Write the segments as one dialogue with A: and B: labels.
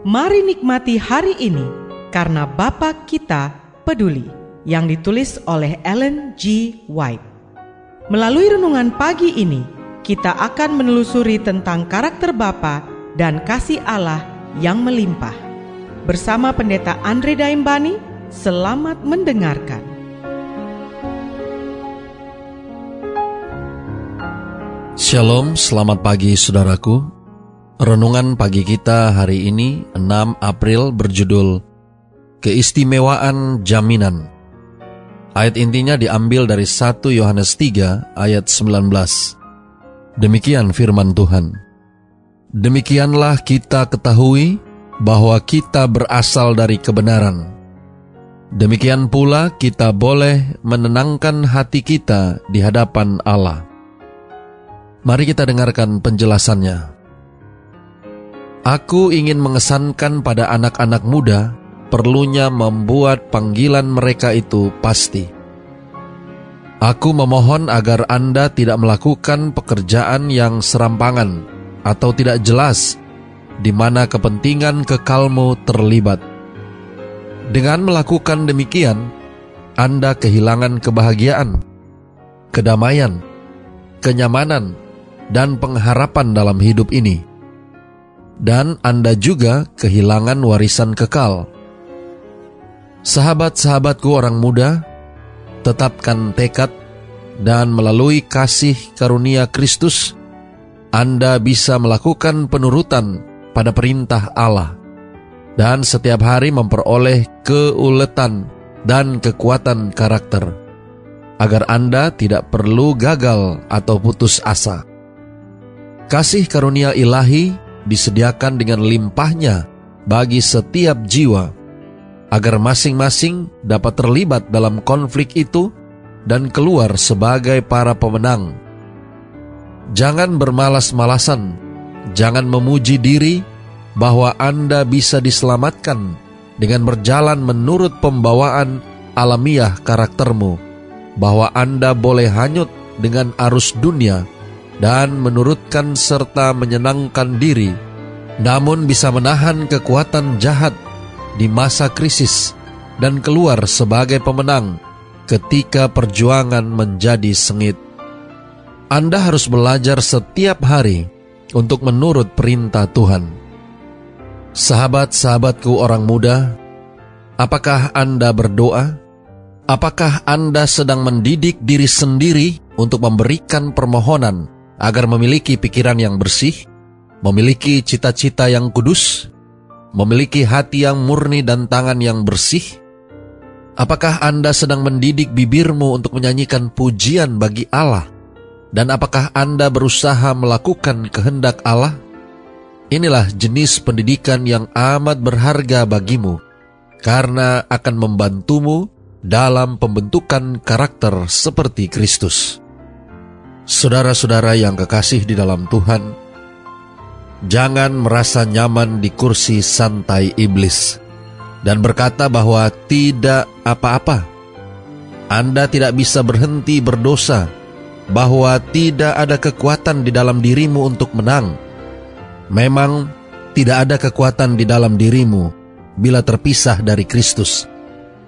A: Mari nikmati hari ini karena Bapa kita peduli yang ditulis oleh Ellen G. White. Melalui renungan pagi ini, kita akan menelusuri tentang karakter Bapa dan kasih Allah yang melimpah. Bersama Pendeta Andre Daimbani, selamat mendengarkan.
B: Shalom, selamat pagi saudaraku. Renungan pagi kita hari ini 6 April berjudul Keistimewaan Jaminan. Ayat intinya diambil dari 1 Yohanes 3 ayat 19. Demikian firman Tuhan. Demikianlah kita ketahui bahwa kita berasal dari kebenaran. Demikian pula kita boleh menenangkan hati kita di hadapan Allah. Mari kita dengarkan penjelasannya. Aku ingin mengesankan pada anak-anak muda perlunya membuat panggilan mereka itu pasti. Aku memohon agar Anda tidak melakukan pekerjaan yang serampangan atau tidak jelas di mana kepentingan kekalmu terlibat. Dengan melakukan demikian, Anda kehilangan kebahagiaan, kedamaian, kenyamanan, dan pengharapan dalam hidup ini. Dan Anda juga kehilangan warisan kekal. Sahabat-sahabatku orang muda, tetapkan tekad dan melalui kasih karunia Kristus, Anda bisa melakukan penurutan pada perintah Allah dan setiap hari memperoleh keuletan dan kekuatan karakter agar Anda tidak perlu gagal atau putus asa. Kasih karunia ilahi disediakan dengan limpahnya bagi setiap jiwa, agar masing-masing dapat terlibat dalam konflik itu dan keluar sebagai para pemenang. Jangan bermalas-malasan, jangan memuji diri bahwa Anda bisa diselamatkan dengan berjalan menurut pembawaan alamiah karaktermu, bahwa Anda boleh hanyut dengan arus dunia dan menurutkan serta menyenangkan diri, namun bisa menahan kekuatan jahat di masa krisis dan keluar sebagai pemenang ketika perjuangan menjadi sengit. Anda harus belajar setiap hari untuk menurut perintah Tuhan. Sahabat-sahabatku orang muda, apakah Anda berdoa? Apakah Anda sedang mendidik diri sendiri untuk memberikan permohonan agar memiliki pikiran yang bersih, memiliki cita-cita yang kudus, memiliki hati yang murni dan tangan yang bersih? Apakah Anda sedang mendidik bibirmu untuk menyanyikan pujian bagi Allah? Dan apakah Anda berusaha melakukan kehendak Allah? Inilah jenis pendidikan yang amat berharga bagimu, karena akan membantumu dalam pembentukan karakter seperti Kristus. Saudara-saudara yang kekasih di dalam Tuhan, jangan merasa nyaman di kursi santai iblis dan berkata bahwa tidak apa-apa. Anda tidak bisa berhenti berdosa, bahwa tidak ada kekuatan di dalam dirimu untuk menang. Memang tidak ada kekuatan di dalam dirimu bila terpisah dari Kristus.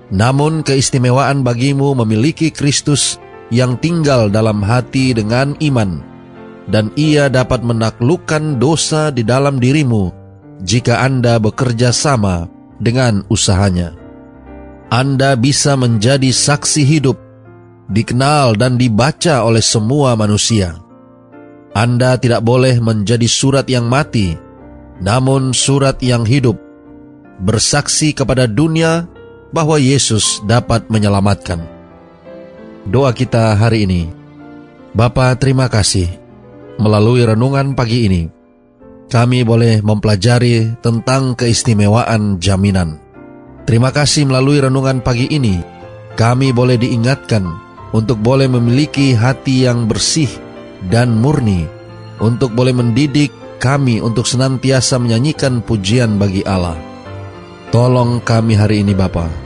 B: Namun keistimewaan bagimu memiliki Kristus yang tinggal dalam hati dengan iman, dan ia dapat menaklukkan dosa di dalam dirimu jika Anda bekerja sama dengan usahanya. Anda bisa menjadi saksi hidup, dikenal dan dibaca oleh semua manusia. Anda tidak boleh menjadi surat yang mati, namun surat yang hidup, bersaksi kepada dunia bahwa Yesus dapat menyelamatkan doa kita hari ini. Bapa, terima kasih. Melalui renungan pagi ini, kami boleh mempelajari tentang keistimewaan jaminan. Terima kasih melalui renungan pagi ini, kami boleh diingatkan untuk boleh memiliki hati yang bersih dan murni, untuk boleh mendidik kami untuk senantiasa menyanyikan pujian bagi Allah. Tolong kami hari ini Bapak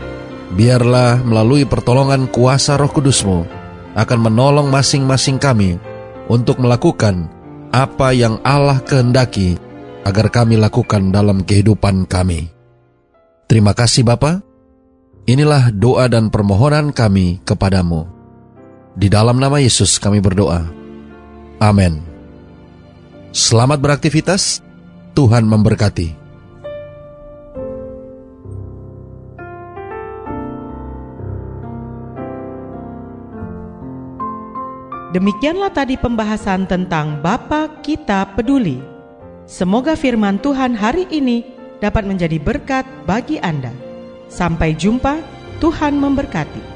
B: biarlah melalui pertolongan kuasa roh kudusmu akan menolong masing-masing kami untuk melakukan apa yang Allah kehendaki agar kami lakukan dalam kehidupan kami. Terima kasih Bapa. Inilah doa dan permohonan kami kepadamu. Di dalam nama Yesus kami berdoa. Amin. Selamat beraktivitas. Tuhan memberkati.
A: Demikianlah tadi pembahasan tentang Bapa Kita Peduli. Semoga firman Tuhan hari ini dapat menjadi berkat bagi Anda. Sampai jumpa, Tuhan memberkati.